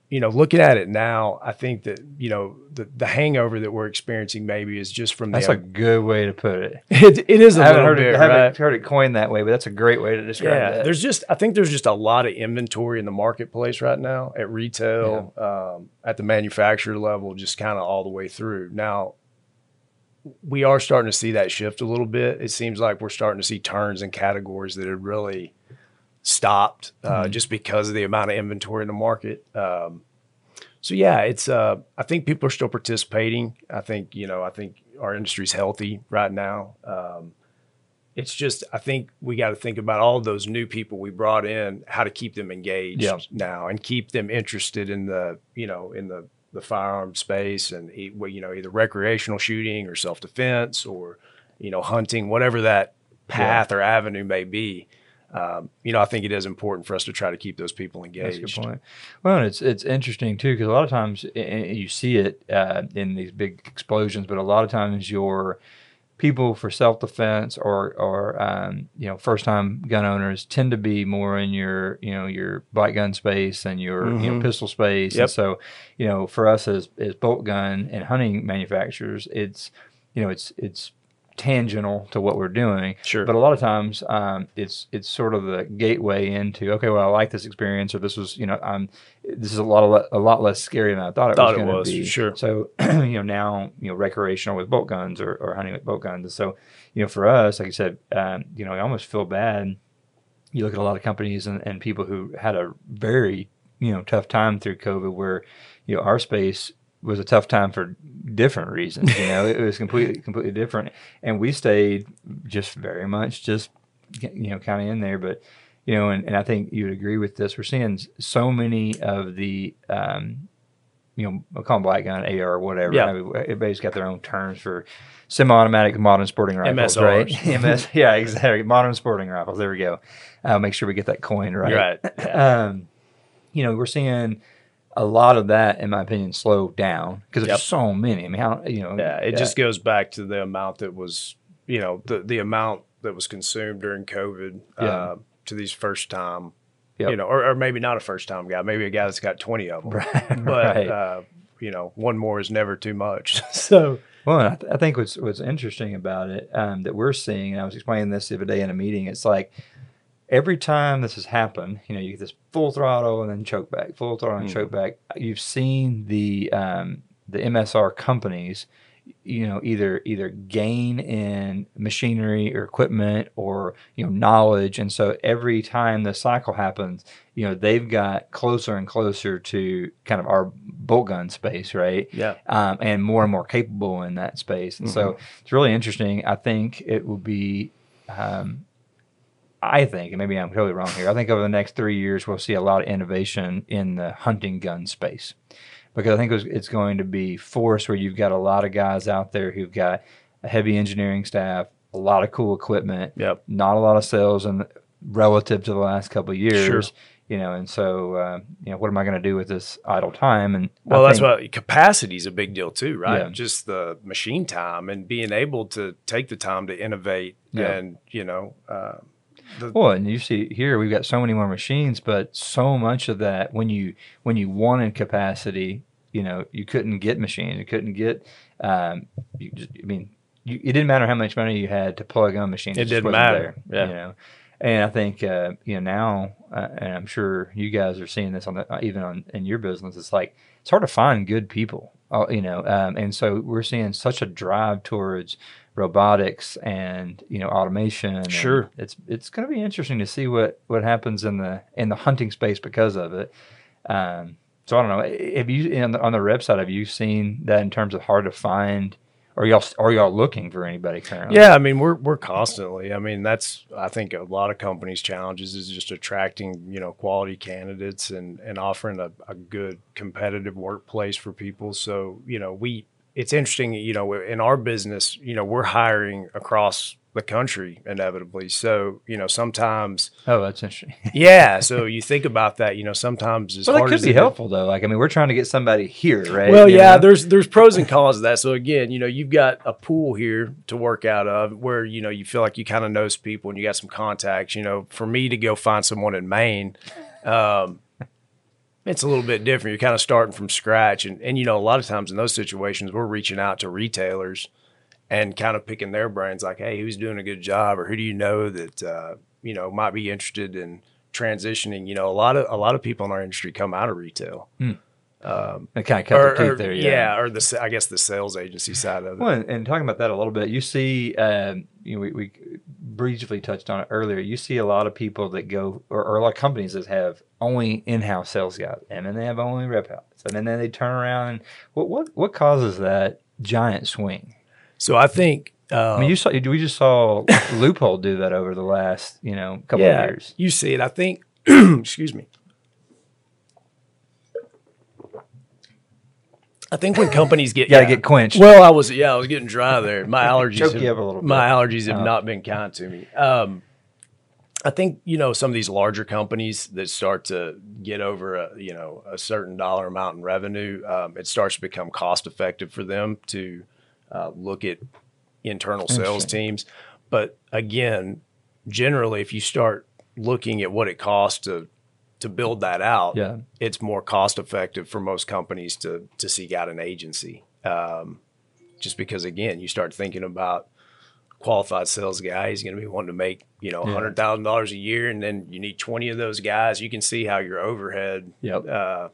You know, looking at it now, I think that, you know, the, the hangover that we're experiencing maybe is just from That's the, a good way to put it. it, it is a I haven't heard bit, it, haven't heard it coined that way, but that's a great way to describe yeah, that. there's just I think there's just a lot of inventory in the marketplace right now at retail, um, at the manufacturer level, just kind of all the way through. Now, we are starting to see that shift a little bit. It seems like we're starting to see turns in categories that had really stopped uh, Mhm. just because of the amount of inventory in the market. Um, so yeah, it's. Uh, I think people are still participating. I think you know. I think our industry's healthy right now. Um, it's just I think we got to think about all those new people we brought in, how to keep them engaged Yeah. now and keep them interested in the you know in the the firearm space and you know either recreational shooting or self defense or you know hunting, whatever that path or avenue may be. Um, you know, I think it is important for us to try to keep those people That's engaged. a good point. Well, and it's it's interesting too because a lot of times i- i- you see it uh, in these big explosions, but a lot of times your people for self defense or or um, you know first time gun owners tend to be more in your you know your black gun space and your you know Mhm. pistol space. Yep. And so you know for us as as bolt gun and hunting manufacturers, it's you know it's it's tangential to what we're doing. Sure. But a lot of times, um, it's it's sort of the gateway into okay, well, I like this experience, or this was, you know, um, this is a lot of a lot less scary than I thought it Thought was it going was, to be. sure. So, you know, now you know, recreational with bolt guns or, or hunting with bolt guns. So, you know, for us, like you said, um, you know, I almost feel bad. You look at a lot of companies and, and people who had a very you know tough time through COVID, where you know our space was a tough time for different reasons. You know, it was completely completely different, and we stayed just very much just you know kind of in there. But you know, and, and I think you would agree with this. We're seeing so many of the um, you know, we'll call them black gun, AR, or whatever. Yeah. I mean, everybody's got their own terms for semi-automatic modern sporting rifles, right? MS, yeah, exactly. Modern sporting rifles. There we go. Uh, make sure we get that coin right. Right. Um, you know, we're seeing a lot of that, in my opinion, slowed down because there's Yep. just so many. I mean, how you know? Yeah, it just goes back to the amount that was, you know, the the amount that was consumed during COVID Yeah. uh, to these first time, Yep. you know, or, or maybe not a first time guy, maybe a guy that's got twenty of them, Right, but right. uh, you know, one more is never too much. so Well, I, th- I think what's what's interesting about it um, that we're seeing, and I was explaining this the other day in a meeting. It's like every time this has happened, you know, you get this full throttle and then choke back, full throttle and Mhm. choke back. You've seen the um, the MSR companies, you know, either either gain in machinery or equipment or you know knowledge, and so every time the cycle happens, you know, they've got closer and closer to kind of our bolt gun space, right? yeah, um, and more and more capable in that space. And so it's really interesting. I think it will be, um, I think, and maybe I'm totally wrong here. I think over the next three years, we'll see a lot of innovation in the hunting gun space because I think it's, it's going to be forced where you've got a lot of guys out there who've got a heavy engineering staff, a lot of cool equipment, yep, not a lot of sales and relative to the last couple of years. Sure. You know, and so uh, you know, what am I going to do with this idle time? And I Well, that's think- what capacity is a big deal too, right? Yeah. Just the machine time and being able to take the time to innovate Yeah. and you know, uh, the, Well, and you see here we've got so many more machines, but so much of that when you when you wanted capacity, you know, you couldn't get machines, you couldn't get um, you just, I mean, you, it didn't matter how much money you had to plug on machines. It just didn't matter. There, Yeah. You know, and I think uh, you know now, uh, and I'm sure you guys are seeing this on the uh, even on in your business. It's like it's hard to find good people. Uh, you know, um, and so we're seeing such a drive towards robotics and you know automation. Sure. it's it's going to be interesting to see what what happens in the in the hunting space because of it. Um, so I don't know. Have you on the, on the rep side? Have you seen that in terms of hard to find? Or y'all are y'all looking for anybody currently? Yeah, I mean we're we're constantly. I mean that's I think a lot of companies' challenges is just attracting you know quality candidates and and offering a, a good competitive workplace for people. So you know we it's interesting. You know in our business, you know we're hiring across the country inevitably. So you know sometimes Oh, that's interesting. yeah. So you think about that. You know sometimes it's well, hard could be helpful though. Like I mean, we're trying to get somebody here, right? Well, You yeah, know? there's there's pros and cons of that. So again, you know, you've got a pool here to work out of where you know you feel like you kind of know some people and you got some contacts. You know, for me to go find someone in Maine, um, it's a little bit different. You're kind of starting from scratch, and and you know, a lot of times in those situations, we're reaching out to retailers and kind of picking their brains, like, hey, who's doing a good job, or who do you know that uh, you know might be interested in transitioning. You know, a lot of a lot of people in our industry come out of retail They kind of cut or, their teeth there. yeah. or the I guess the sales agency side of it. Well, and, and talking about that a little bit, you see, um, you know, we, we briefly touched on it earlier. You see a lot of people that go, or, or a lot of companies that have only in-house sales guys, and then they have only rep outs, and then they turn around. And what what what causes that giant swing? So I think, uh, I mean, you saw we just saw Leupold do that over the last you know couple yeah, of years. you see it. I think, excuse me. I think when companies get You got to yeah. get quenched. Well, I was yeah, I was getting dry there. My allergies, have, you up a little my allergies have Uh. not been kind to me. Um, I think you know some of these larger companies that start to get over a you know a certain dollar amount in revenue, um, it starts to become cost effective for them to uh, look at internal sales teams. But again, generally, if you start looking at what it costs to to build that out, Yeah. it's more cost effective for most companies to to seek out an agency. Um, just because again, you start thinking about qualified sales guy, he's going to be wanting to make you know hundred thousand dollars a year, and then you need twenty of those guys. You can see how your overhead Yep. uh,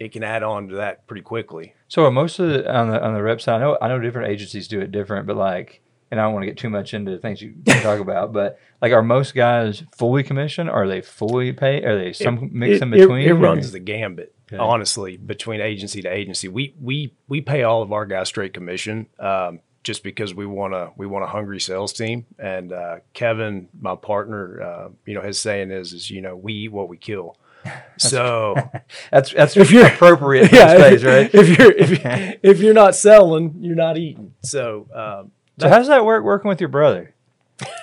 it can add on to that pretty quickly. So are most of the on the on the rep side, I know I know different agencies do it different, but like, and I don't want to get too much into the things you talk about, but like, are most guys fully commissioned? Are they fully paid? Are they some mix it, in between? It, or- runs the gambit, Okay. honestly, between agency to agency. We we we pay all of our guys straight commission, um, just because we want a we want a hungry sales team. And uh, Kevin, my partner, uh, you know, his saying is is you know we eat what we kill. So That's that's If you're- appropriate yeah, space, right? if you're if, you- if you're not selling, you're not eating. So um, So how does that work working with your brother?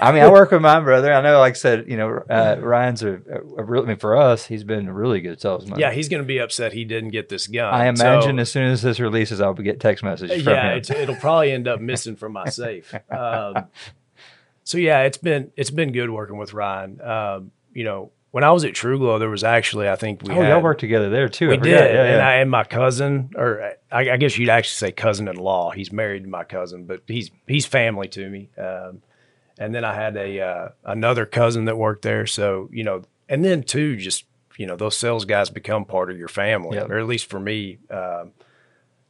I mean, I work with my brother. I know, like I said, you know, uh, Ryan's a, a real. I mean, for us, he's been a really good salesman. yeah, he's going to be upset he didn't get this gun. I imagine So- as soon as this releases, I'll get text messages from yeah, him. it'll probably end up missing from my safe. Um, so yeah, it's been it's been good working with Ryan. Um, you know, when I was at Truglo, there was actually I think we oh, had, y'all worked together there too. we I did, Yeah, and. I and my cousin, or I, I guess you'd actually say cousin-in-law. He's married to my cousin, but he's he's family to me. Um, and then I had a uh, another cousin that worked there. So you know, and then too, just you know, those sales guys become part of your family, Yep. or at least for me. Um,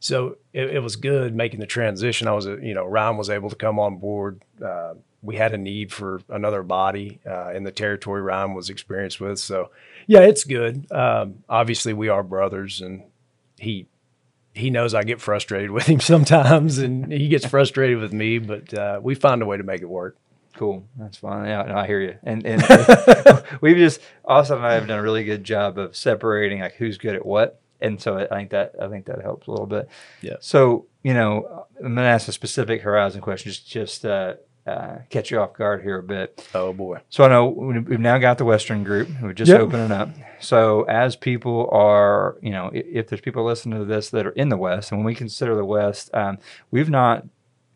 so it, it was good making the transition. I was, uh, you know, Ryan was able to come on board. Uh, we had a need for another body uh, in the territory Ryan was experienced with. So yeah, it's good. Um, obviously, we are brothers, and he he knows I get frustrated with him sometimes, and he gets frustrated with me. But uh, we find a way to make it work. Cool. That's fine. Yeah, no, I hear you. And and we've just Austin and I have done a really good job of separating like who's good at what. And so I think that I think that helps a little bit. Yeah. So you know, I'm gonna ask a specific Horizon question, just just uh, uh, catch you off guard here a bit. Oh boy, So I know we- we've now got the Western group. We're just Yep. opening up. So as people are, you know, if there's people listening to this that are in the West, and when we consider the West, um, we've not,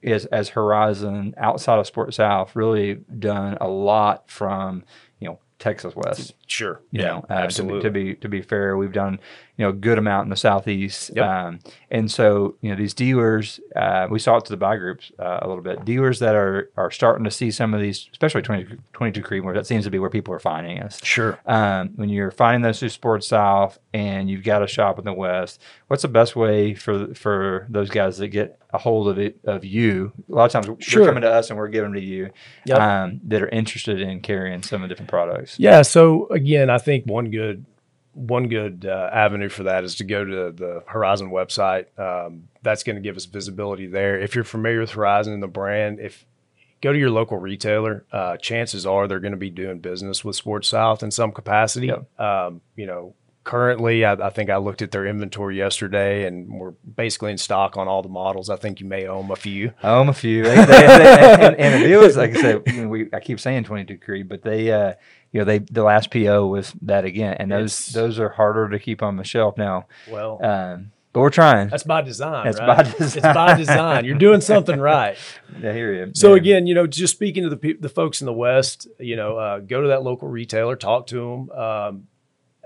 as as Horizon outside of Sports South, really done a lot from, you know, Texas West. sure, You yeah, know, uh, to be- absolutely. To be, to be fair, we've done, you know, a good amount in the southeast. Yep. Um, and so, you know, these dealers, uh, we saw it to the buy groups uh, a little bit. Dealers that are are starting to see some of these, especially 20, 22 Creedmoor, that seems to be where people are finding us. Sure. Um, when you're finding those through Sports South and you've got a shop in the West, what's the best way for for those guys that get a hold of it of you? A lot of times Sure. they're coming to us and we're giving to you. Yep. Um, that are interested in carrying some of the different products. Yeah. So again, I think one good one good uh, avenue for that is to go to the Horizon website. Um, that's going to give us visibility there. If you're familiar with Horizon and the brand, if go to your local retailer, uh, chances are they're going to be doing business with Sports South in some capacity. Yep. Um, you know, currently, I, I think I looked at their inventory yesterday, and we're basically in stock on all the models. I think you may own a few. I own a few. They, they, they, and, and deal is, like I said, we I keep saying 22 Creed, but they, uh, you know, they the last PO was that again, and those It's- those are harder to keep on the shelf now. Well, Um, but we're trying. that's by design. That's right? by It's by design. You're doing something right. I hear you. So again, you know, just speaking to the the folks in the West, you know, uh, go to that local retailer, talk to them. Um,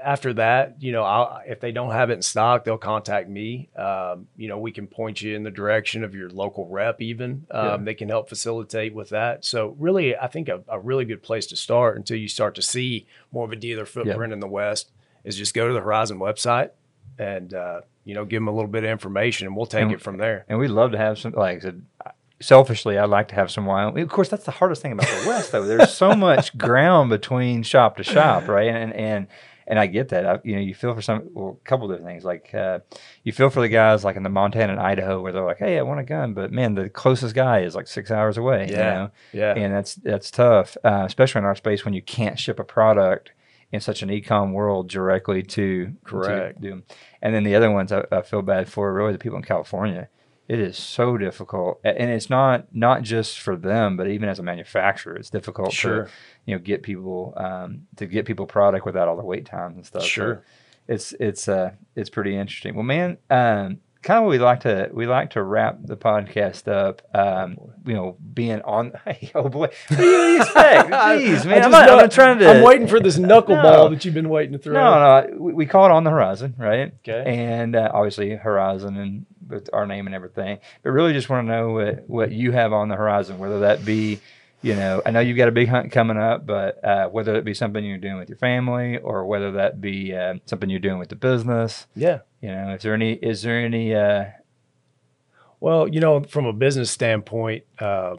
after that, you know, I'll, if they don't have it in stock, they'll contact me. Um, you know, we can point you in the direction of your local rep. Even um, Yeah. they can help facilitate with that. So really, I think a, a really good place to start until you start to see more of a dealer footprint in the West is just go to the Horizon website and uh, you know give them a little bit of information, and we'll take And- it from there. And we'd love to have some, like I said, selfishly, I'd like to have some Wyoming. Of course, that's the hardest thing about the West, though. There's so much ground between shop to shop, right? And and and I get that. I, you know, you feel for some, well, a couple different things. Like uh, you feel for the guys like in the Montana and Idaho where they're like, "Hey, I want a gun," but man, the closest guy is like six hours away. you Yeah. know? Yeah, and that's that's tough, uh, especially in our space when you can't ship a product in such an e-com world directly to Correct. to do 'em. And then the other ones I, I feel bad for really the people in California. It is so difficult, and it's not not just for them, but even as a manufacturer, it's difficult Sure. to you know get people um, to get people product without all the wait times and stuff. So Sure. it's it's uh it's pretty interesting. Well, man, um, kind of we like to we like to wrap the podcast up. Um, you know, being on. Hey, oh boy, what do you expect? Jeez, man, I'm, not, I'm not trying to. I'm waiting for this knuckleball No. that you've been waiting to throw. No, no, we, we call it on the horizon, right? Okay. And uh, obviously horizon and with our name and everything, but really just want to know what what you have on the horizon, whether that be. You know, I know you've got a big hunt coming up, but uh, whether it be something you're doing with your family or whether that be uh, something you're doing with the business, Yeah. you know, is there any is there any uh Well, you know, from a business standpoint, uh,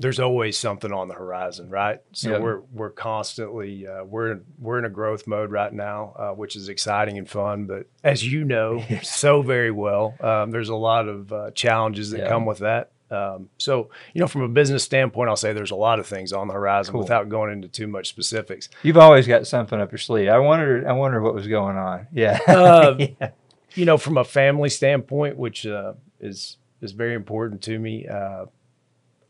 there's always something on the horizon, right? So Yeah. we're we're constantly uh, we're in, we're in a growth mode right now, uh, which is exciting and fun. But as you know so very well, um, there's a lot of uh, challenges that Yeah. come with that. Um, so you know, from a business standpoint, I'll say there's a lot of things on the horizon Cool. without going into too much specifics. you've always got something up your sleeve. I wondered I wondered what was going on. Yeah. Uh, yeah. you know, from a family standpoint, which uh, is is very important to me.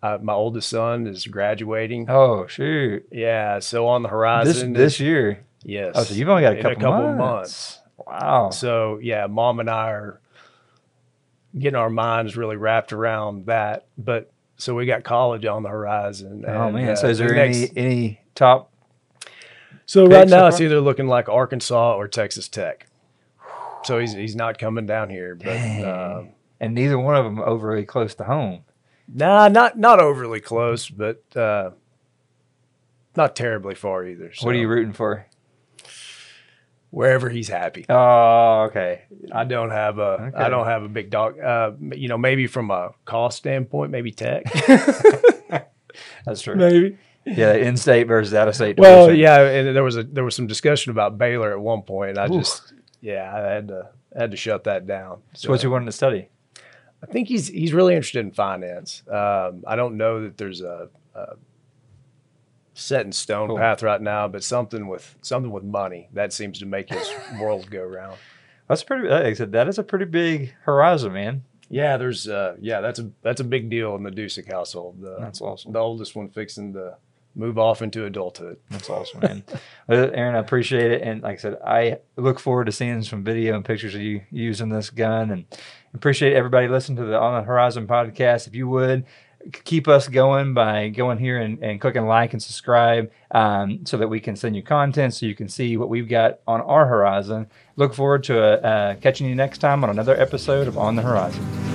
Uh, my oldest son is graduating. Oh shoot. Yeah, so on the This horizon, this year. yes. Oh, so you've only got a couple, couple months. Wow. So yeah, mom and I are getting our minds really wrapped around that. But so we got college on the horizon. oh and, man. uh, so is the there next- any any top So right so now it's either looking like Arkansas or Texas Tech. So he's he's not coming down here, but. Um, and neither one of them overly close to home. Nah, not not overly close, but uh, not terribly far either. So What are you rooting for? wherever he's happy. Oh, okay. I don't have a Okay. I don't have a big dog. Uh, you know, maybe from a cost standpoint, maybe tech. That's true. maybe. Yeah, in-state versus out-of-state. Well, division. yeah, and there was a there was some discussion about Baylor at one point. I Oof. just yeah, I had to I had to shut that down. So what's he wanting to study? I think he's he's really interested in finance. Um, I don't know that there's a, a set in stone Cool. path right now, but something with something with money that seems to make his world go round. That's pretty. Like I said, that is a pretty big horizon, man. Yeah, there's uh, yeah, that's a that's a big deal in the Dusek household. The, That's awesome. the oldest one fixing to move off into adulthood. That's awesome, man. Well, Aaron, I appreciate it, and like I said, I look forward to seeing some video and pictures of you using this gun, and appreciate everybody listening to the On the Horizon podcast. If you would keep us going by going here and, and clicking like and subscribe um, so that we can send you content so you can see what we've got on our horizon. Look forward to uh, uh, catching you next time on another episode of On the Horizon.